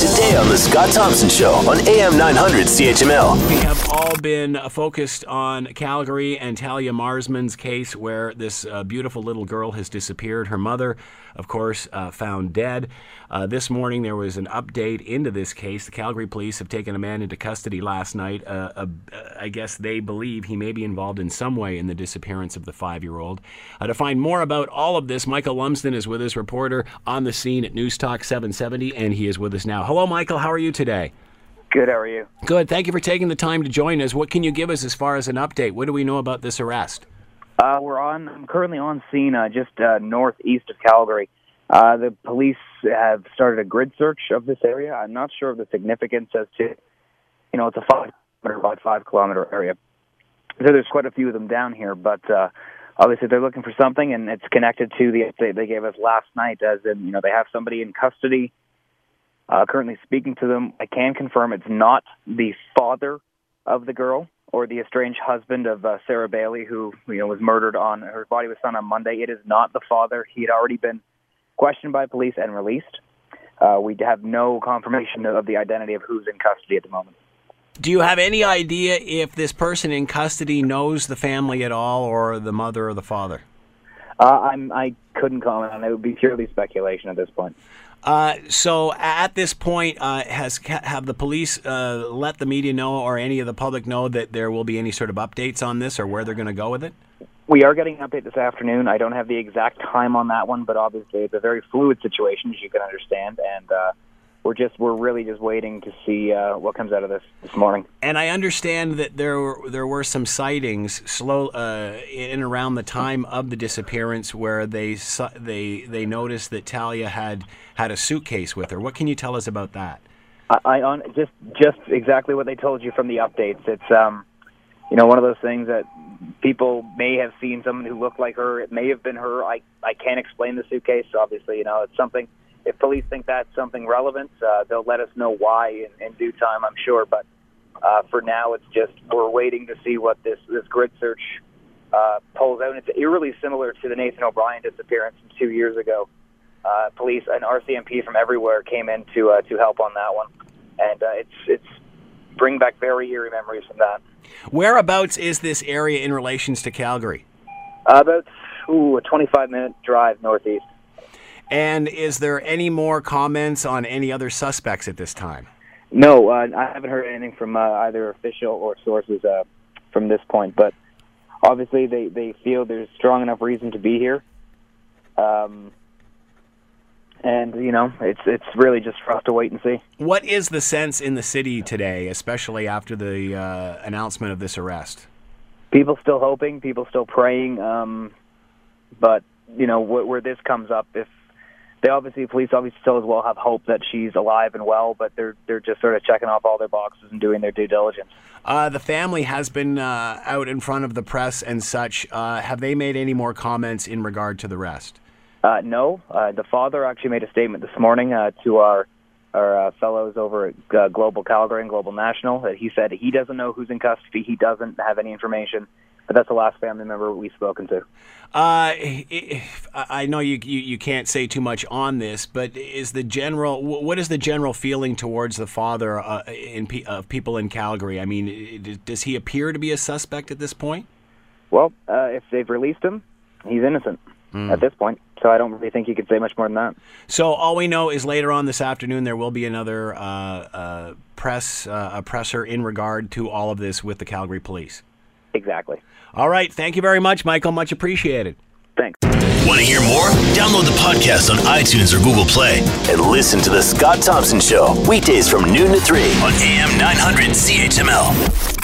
Today on The Scott Thompson Show on AM 900 CHML. We have all been focused on Calgary and Taliyah Marsman's case, where this uh, beautiful little girl has disappeared. Her mother, of course, uh, found dead. Uh, this morning, there was an update into this case. The Calgary police have taken a man into custody last night. Uh, uh, I guess they believe he may be involved in some way in the disappearance of the five year old. Uh, to find more about all of this, Michael Lumsden is with us, reporter on the scene at News Talk 770, and he is with us now. Hello, Michael. How are you today? Good. How are you? Good. Thank you for taking the time to join us. What can you give us as far as an update? What do we know about this arrest? Uh, we're on. I'm currently on scene uh, just uh, northeast of Calgary. Uh, the police have started a grid search of this area. I'm not sure of the significance as to, you know, it's a five kilometer by five kilometer area. So there's quite a few of them down here, but uh, obviously they're looking for something, and it's connected to the update they gave us last night, as in, you know, they have somebody in custody. Uh, currently speaking to them, I can confirm it's not the father of the girl or the estranged husband of uh, Sara Baillie, who you know was murdered on her body was found on Monday. It is not the father. He had already been questioned by police and released. Uh, we have no confirmation of the identity of who's in custody at the moment. Do you have any idea if this person in custody knows the family at all, or the mother or the father? Uh, I'm, I couldn't comment on it. It would be purely speculation at this point. Uh, so at this point, uh, has have the police uh, let the media know or any of the public know that there will be any sort of updates on this or where they're going to go with it? We are getting an update this afternoon. I don't have the exact time on that one, but obviously it's a very fluid situation, as you can understand, and uh, we're just we're really just waiting to see uh, what comes out of this this morning. And I understand that there were, there were some sightings slow uh, in around the time of the disappearance where they they they noticed that Taliyah had had a suitcase with her. What can you tell us about that? I, I on just just exactly what they told you from the updates. It's um, you know, one of those things that people may have seen someone who looked like her. It may have been her. I I can't explain the suitcase. So Obviously, you know, it's something. If police think that's something relevant, uh, they'll let us know why in, in due time. I'm sure, but uh, for now, it's just we're waiting to see what this this grid search uh, pulls out. And it's eerily similar to the Nathan O'Brien disappearance from two years ago. Uh, police and RCMP from everywhere came in to uh, to help on that one, and uh, it's it's bring back very eerie memories from that. Whereabouts is this area in relations to Calgary? Uh, about ooh, a 25 minute drive northeast. And is there any more comments on any other suspects at this time? No, uh, I haven't heard anything from uh, either official or sources uh, from this point. But obviously, they, they feel there's strong enough reason to be here. Um, and you know, it's it's really just for us to wait and see. What is the sense in the city today, especially after the uh, announcement of this arrest? People still hoping, people still praying, um, but you know wh- where this comes up, if they obviously police obviously still as well have hope that she's alive and well, but they're they're just sort of checking off all their boxes and doing their due diligence. Uh, the family has been uh, out in front of the press and such. Uh, have they made any more comments in regard to the rest? Uh, no, uh, the father actually made a statement this morning uh, to our our uh, fellows over at uh, Global Calgary and Global National that he said he doesn't know who's in custody. He doesn't have any information, but that's the last family member we've spoken to. Uh, if, I know you, you you can't say too much on this, but is the general what is the general feeling towards the father uh, in of people in Calgary? I mean, does he appear to be a suspect at this point? Well, uh, if they've released him, he's innocent Mm. at this point. So I don't really think you could say much more than that. So all we know is later on this afternoon there will be another uh, uh, press uh, a presser in regard to all of this with the Calgary Police. Exactly. All right. Thank you very much, Michael. Much appreciated. Thanks. Want to hear more? Download the podcast on iTunes or Google Play and listen to The Scott Thompson Show weekdays from noon to 3 on AM 900 CHML.